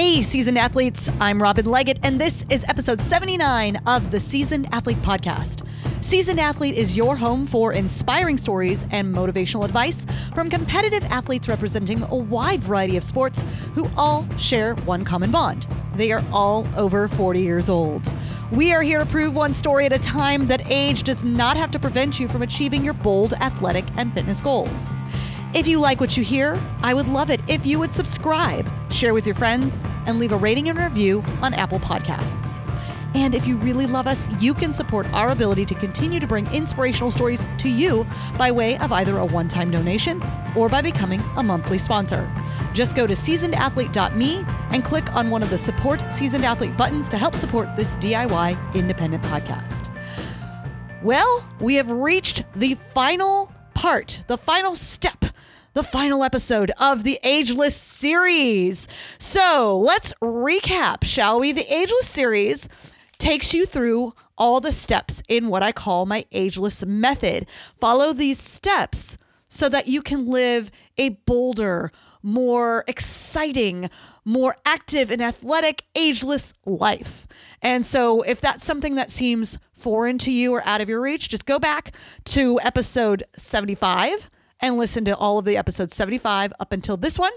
Hey, seasoned athletes, I'm Robin Leggett, and this is episode 79 of the Seasoned Athlete Podcast. Seasoned Athlete is your home for inspiring stories and motivational advice from competitive athletes representing a wide variety of sports who all share one common bond. They are all over 40 years old. We are here to prove one story at a time that age does not have to prevent you from achieving your bold athletic and fitness goals. If you like what you hear, I would love it if you would subscribe, share with your friends, and leave a rating and review on Apple Podcasts. And if you really love us, you can support our ability to continue to bring inspirational stories to you by way of either a one time donation or by becoming a monthly sponsor. Just go to seasonedathlete.me and click on one of the Support Seasoned Athlete buttons to help support this DIY independent podcast. Well, we have reached the final part, the final step the final episode of the Ageless series. So let's recap, shall we? The Ageless series takes you through all the steps in what I call my Ageless method. Follow these steps so that you can live a bolder, more exciting, more active and athletic, ageless life. And so, if that's something that seems foreign to you or out of your reach, just go back to episode 75 and listen to all of the episodes 75 up until this one,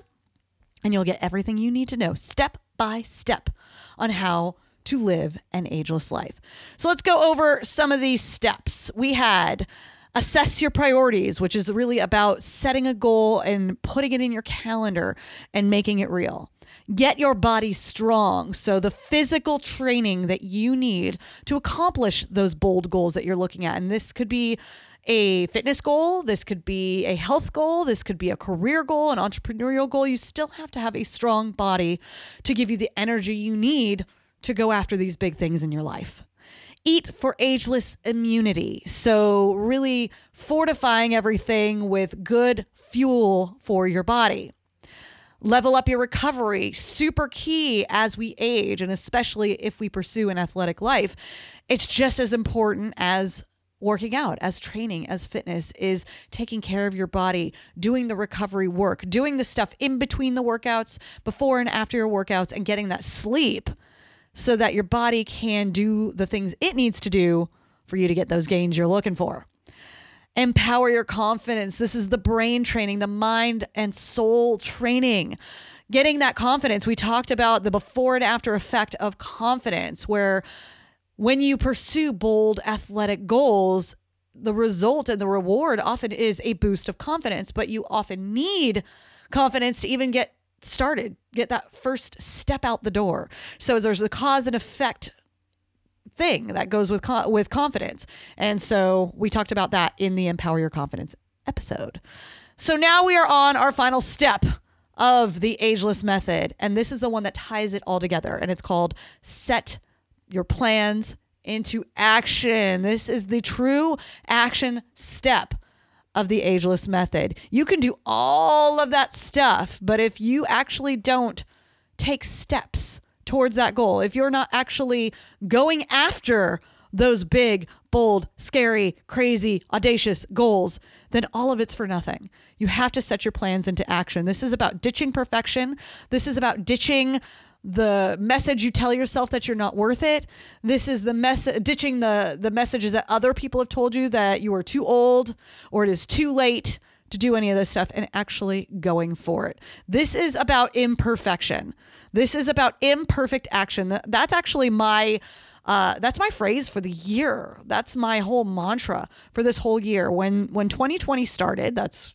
and you'll get everything you need to know step by step on how to live an ageless life. So let's go over some of these steps. We had assess your priorities, which is really about setting a goal and putting it in your calendar and making it real. Get your body strong. So, the physical training that you need to accomplish those bold goals that you're looking at. And this could be a fitness goal, this could be a health goal, this could be a career goal, an entrepreneurial goal. You still have to have a strong body to give you the energy you need to go after these big things in your life. Eat for ageless immunity. So, really fortifying everything with good fuel for your body. Level up your recovery, super key as we age, and especially if we pursue an athletic life. It's just as important as working out, as training, as fitness is taking care of your body, doing the recovery work, doing the stuff in between the workouts, before and after your workouts, and getting that sleep so that your body can do the things it needs to do for you to get those gains you're looking for. Empower your confidence. This is the brain training, the mind and soul training. Getting that confidence. We talked about the before and after effect of confidence, where when you pursue bold athletic goals, the result and the reward often is a boost of confidence, but you often need confidence to even get started, get that first step out the door. So there's a cause and effect thing that goes with with confidence. And so we talked about that in the Empower Your Confidence episode. So now we are on our final step of the ageless method, and this is the one that ties it all together, and it's called set your plans into action. This is the true action step of the ageless method. You can do all of that stuff, but if you actually don't take steps towards that goal, if you're not actually going after those big, bold, scary, crazy, audacious goals, then all of it's for nothing. You have to set your plans into action. This is about ditching perfection. This is about ditching the message you tell yourself that you're not worth it. This is the message ditching the the messages that other people have told you that you are too old or it is too late to do any of this stuff and actually going for it. This is about imperfection. This is about imperfect action. That's actually my uh, that's my phrase for the year. That's my whole mantra for this whole year. When when 2020 started, that's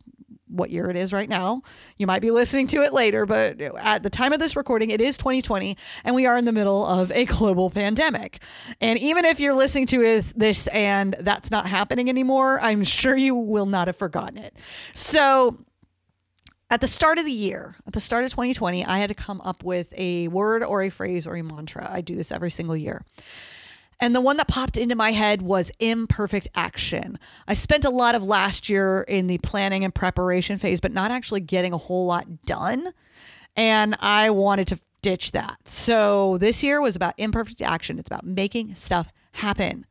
what year it is right now. You might be listening to it later, but at the time of this recording, it is 2020, and we are in the middle of a global pandemic. And even if you're listening to this and that's not happening anymore, I'm sure you will not have forgotten it. So, at the start of the year, at the start of 2020, I had to come up with a word or a phrase or a mantra. I do this every single year. And the one that popped into my head was imperfect action. I spent a lot of last year in the planning and preparation phase, but not actually getting a whole lot done. And I wanted to ditch that. So this year was about imperfect action. It's about making stuff happen.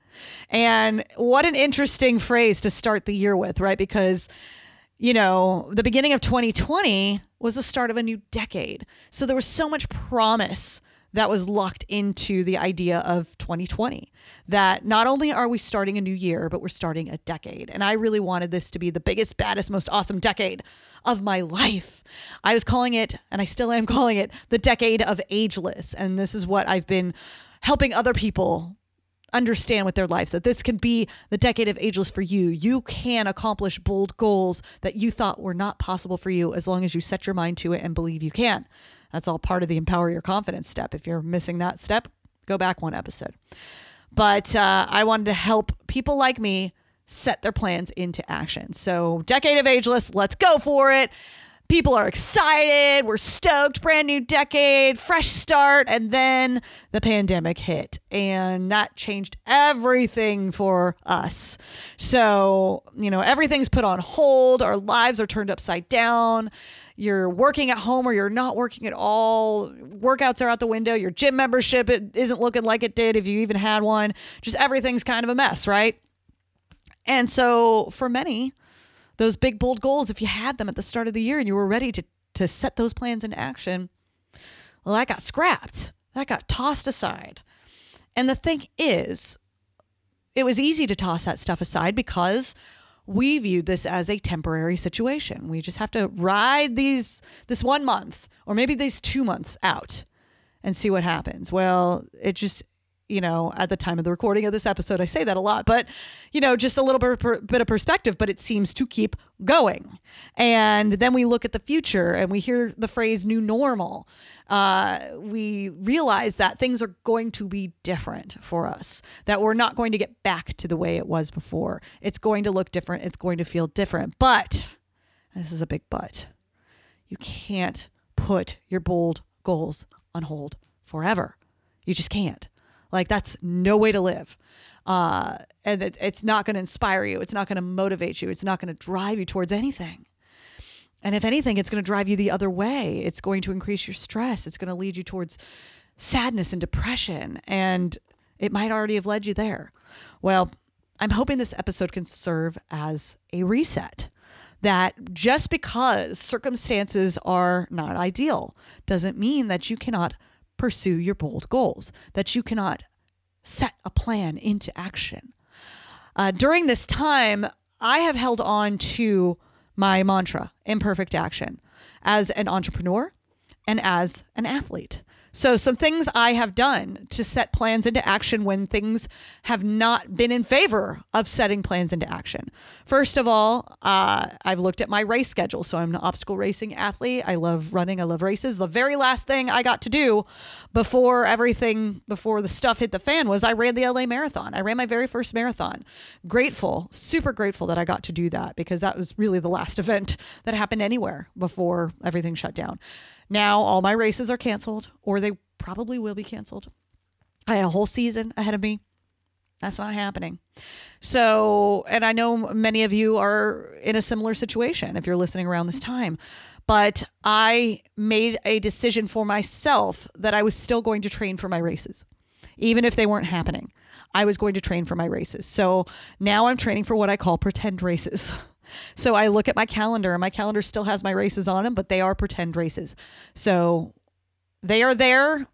And what an interesting phrase to start the year with, right? Because, you know, the beginning of 2020, was the start of a new decade. So there was so much promise that was locked into the idea of 2020 that not only are we starting a new year, but we're starting a decade. And I really wanted this to be the biggest, baddest, most awesome decade of my life. I was calling it, and I still am calling it, the decade of ageless. And this is what I've been helping other people understand with their lives that this can be the decade of ageless for you. You can accomplish bold goals that you thought were not possible for you as long as you set your mind to it and believe you can. That's all part of the empower your confidence step. If you're missing that step, go back one episode. But uh, I wanted to help people like me set their plans into action. So, decade of ageless, let's go for it. People are excited. We're stoked. Brand new decade, fresh start. And then the pandemic hit, and that changed everything for us. So, you know, everything's put on hold. Our lives are turned upside down. You're working at home or you're not working at all. Workouts are out the window. Your gym membership it isn't looking like it did if you even had one. Just everything's kind of a mess, right? And so, for many, those big bold goals if you had them at the start of the year and you were ready to to set those plans in action well that got scrapped. That got tossed aside. And the thing is it was easy to toss that stuff aside because we viewed this as a temporary situation. We just have to ride these this one month or maybe these two months out and see what happens. Well it just you know, at the time of the recording of this episode, I say that a lot, but, you know, just a little bit, bit of perspective, but it seems to keep going. And then we look at the future and we hear the phrase new normal. Uh, we realize that things are going to be different for us, that we're not going to get back to the way it was before. It's going to look different, it's going to feel different. But, this is a big but, you can't put your bold goals on hold forever. You just can't like that's no way to live. Uh, and it, it's not going to inspire you. It's not going to motivate you. It's not going to drive you towards anything. And if anything, it's going to drive you the other way. It's going to increase your stress. It's going to lead you towards sadness and depression. And it might already have led you there. Well, I'm hoping this episode can serve as a reset. That just because circumstances are not ideal doesn't mean that you cannot pursue your bold goals, that you cannot set a plan into action. Uh, during this time, I have held on to my mantra, imperfect action, as an entrepreneur and as an athlete. So, some things I have done to set plans into action when things have not been in favor of setting plans into action. First of all, uh, I've looked at my race schedule. So, I'm an obstacle racing athlete. I love running, I love races. The very last thing I got to do before everything, before the stuff hit the fan, was I ran the LA Marathon. I ran my very first marathon. Grateful, super grateful that I got to do that because that was really the last event that happened anywhere before everything shut down. Now all my races are canceled, or they probably will be canceled. I had a whole season ahead of me. That's not happening. So, and I know many of you are in a similar situation if you're listening around this time, but I made a decision for myself that I was still going to train for my races, even if they weren't happening. I was going to train for my races. So now I'm training for what I call pretend races. So I look at my calendar and my calendar still has my races on them, but they are pretend races. So they are there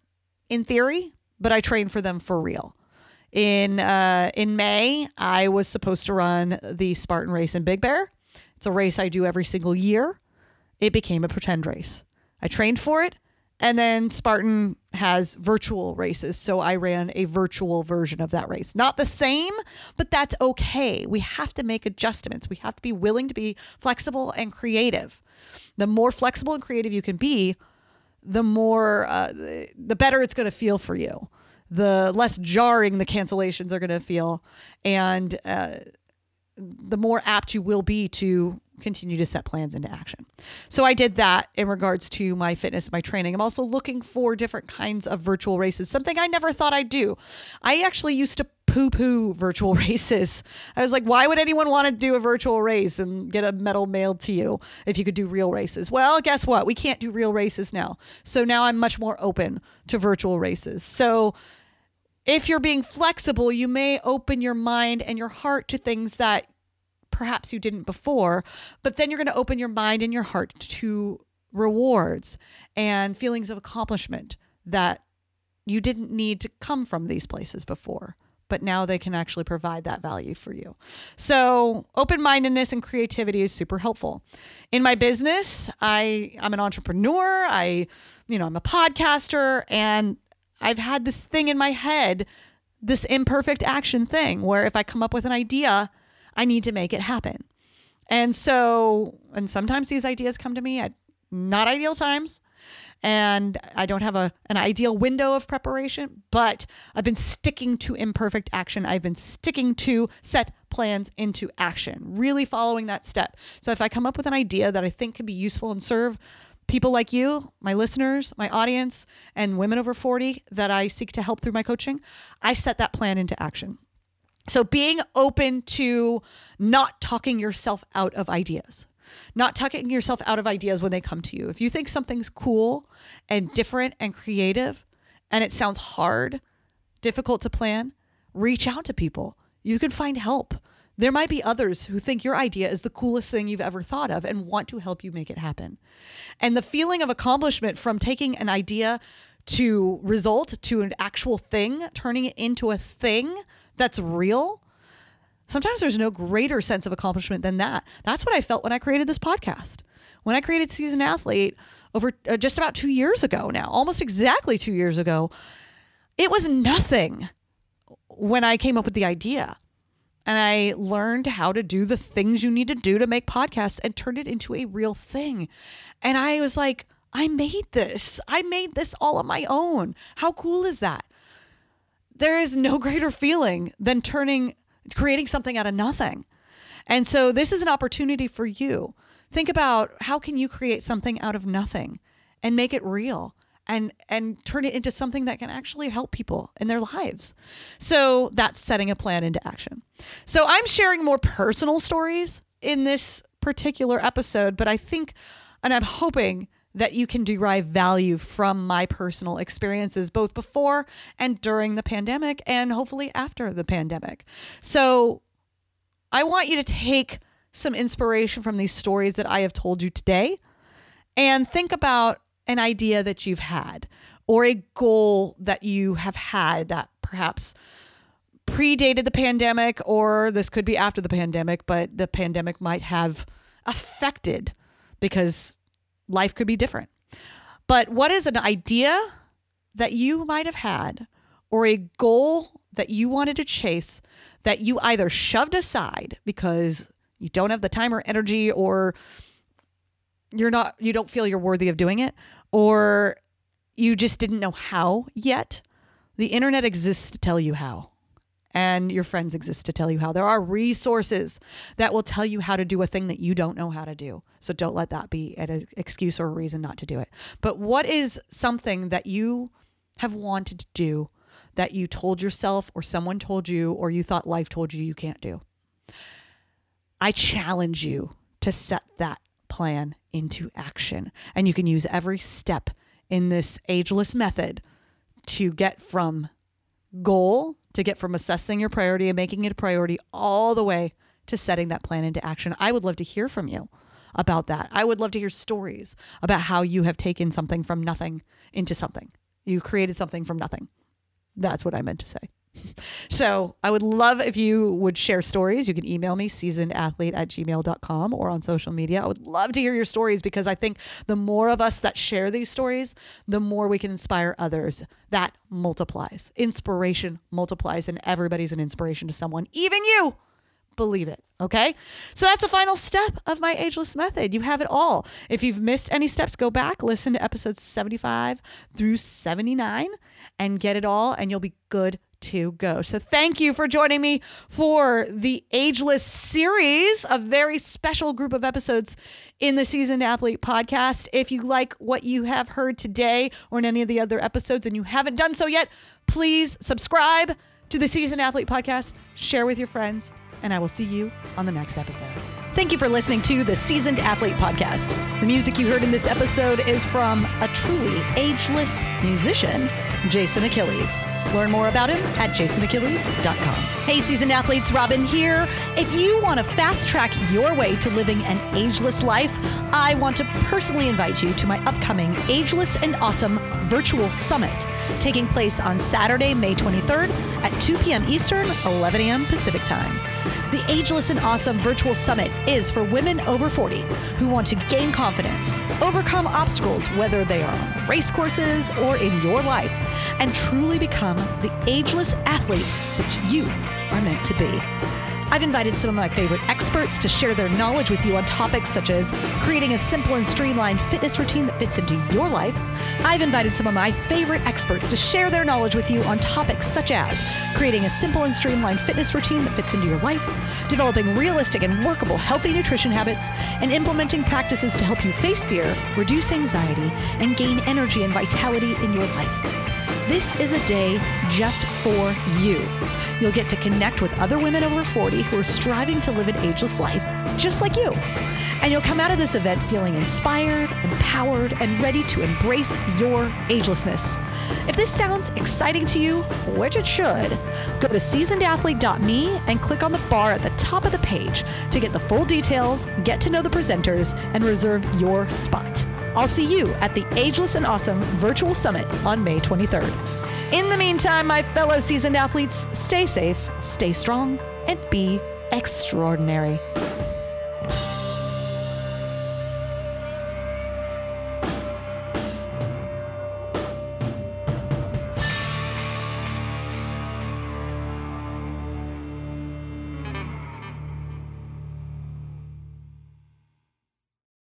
in theory, but I train for them for real. In uh, in May, I was supposed to run the Spartan race in Big Bear. It's a race I do every single year. It became a pretend race. I trained for it. And then Spartan has virtual races. So I ran a virtual version of that race. Not the same, but that's okay. We have to make adjustments. We have to be willing to be flexible and creative. The more flexible and creative you can be, the more, uh, the better it's going to feel for you. The less jarring the cancellations are going to feel. And, uh, the more apt you will be to continue to set plans into action. So I did that in regards to my fitness, my training. I'm also looking for different kinds of virtual races, something I never thought I'd do. I actually used to poo poo virtual races. I was like, why would anyone want to do a virtual race and get a medal mailed to you if you could do real races? Well, guess what? We can't do real races now. So now I'm much more open to virtual races. So if you're being flexible, you may open your mind and your heart to things that perhaps you didn't before, but then you're going to open your mind and your heart to rewards and feelings of accomplishment that you didn't need to come from these places before but now they can actually provide that value for you. So, open mindedness and creativity is super helpful. In my business, I, I'm an entrepreneur, I, you know, I'm a podcaster, and I've had this thing in my head, this imperfect action thing, where if I come up with an idea, I need to make it happen. And so, and sometimes these ideas come to me at not ideal times and I don't have a an ideal window of preparation, but I've been sticking to imperfect action. I've been sticking to set plans into action, really following that step. So if I come up with an idea that I think can be useful and serve people like you, my listeners, my audience, and women over 40 that I seek to help through my coaching, I set that plan into action. So being open to not talking yourself out of ideas not tucking yourself out of ideas when they come to you. If you think something's cool and different and creative and it sounds hard, difficult to plan, reach out to people. You can find help. There might be others who think your idea is the coolest thing you've ever thought of and want to help you make it happen. And the feeling of accomplishment from taking an idea to result to an actual thing, turning it into a thing that's real, Sometimes there's no greater sense of accomplishment than that. That's what I felt when I created this podcast. When I created Seasoned Athlete over uh, just about two years ago now, almost exactly two years ago, it was nothing when I came up with the idea. And I learned how to do the things you need to do to make podcasts and turned it into a real thing. And I was like, I made this. I made this all on my own. How cool is that? There is no greater feeling than turning creating something out of nothing. And so this is an opportunity for you. Think about how can you create something out of nothing and make it real and and turn it into something that can actually help people in their lives. So that's setting a plan into action. So I'm sharing more personal stories in this particular episode, but I think and I'm hoping that you can derive value from my personal experiences, both before and during the pandemic, and hopefully after the pandemic. So I want you to take some inspiration from these stories that I have told you today and think about an idea that you've had or a goal that you have had that perhaps predated the pandemic, or this could be after the pandemic, but the pandemic might have affected because life could be different. But what is an idea that you might have had or a goal that you wanted to chase that you either shoved aside because you don't have the time or energy or you're not you don't feel you're worthy of doing it or you just didn't know how yet the internet exists to tell you how and your friends exist to tell you how. There are resources that will tell you how to do a thing that you don't know how to do. So don't let that be an excuse or a reason not to do it. But what is something that you have wanted to do that you told yourself or someone told you or you thought life told you you can't do? I challenge you to set that plan into action. And you can use every step in this ageless method to get from goal to get from assessing your priority and making it a priority all the way to setting that plan into action. I would love to hear from you about that. I would love to hear stories about how you have taken something from nothing into something. You created something from nothing. That's what I meant to say. so I would love if you would share stories. You can email me, seasonedathlete at gmail.com or on social media. I would love to hear your stories because I think the more of us that share these stories, the more we can inspire others. That multiplies. Inspiration multiplies, and everybody's an inspiration to someone, even you. Believe it. Okay. So that's the final step of my ageless method. You have it all. If you've missed any steps, go back, listen to episodes 75 through 79 and get it all, and you'll be good to go. So thank you for joining me for the Ageless series, a very special group of episodes in the Seasoned Athlete podcast. If you like what you have heard today or in any of the other episodes and you haven't done so yet, please subscribe to the Seasoned Athlete podcast, share with your friends, and I will see you on the next episode. Thank you for listening to the Seasoned Athlete Podcast. The music you heard in this episode is from a truly ageless musician, Jason Achilles. Learn more about him at jasonachilles.com. Hey, seasoned athletes, Robin here. If you want to fast track your way to living an ageless life, I want to personally invite you to my upcoming Ageless and Awesome Virtual Summit, taking place on Saturday, May 23rd at 2 p.m. Eastern, 11 a.m. Pacific Time. The Ageless and Awesome Virtual Summit is for women over 40 who want to gain confidence, overcome obstacles, whether they are on race courses or in your life, and truly become the ageless athlete that you are meant to be. I've invited some of my favorite experts to share their knowledge with you on topics such as creating a simple and streamlined fitness routine that fits into your life. I've invited some of my favorite experts to share their knowledge with you on topics such as creating a simple and streamlined fitness routine that fits into your life, developing realistic and workable healthy nutrition habits, and implementing practices to help you face fear, reduce anxiety, and gain energy and vitality in your life. This is a day just for you. You'll get to connect with other women over 40 who are striving to live an ageless life, just like you. And you'll come out of this event feeling inspired, empowered, and ready to embrace your agelessness. If this sounds exciting to you, which it should, go to seasonedathlete.me and click on the bar at the top of the page to get the full details, get to know the presenters, and reserve your spot. I'll see you at the Ageless and Awesome Virtual Summit on May 23rd. In the meantime, my fellow seasoned athletes, stay safe, stay strong, and be extraordinary.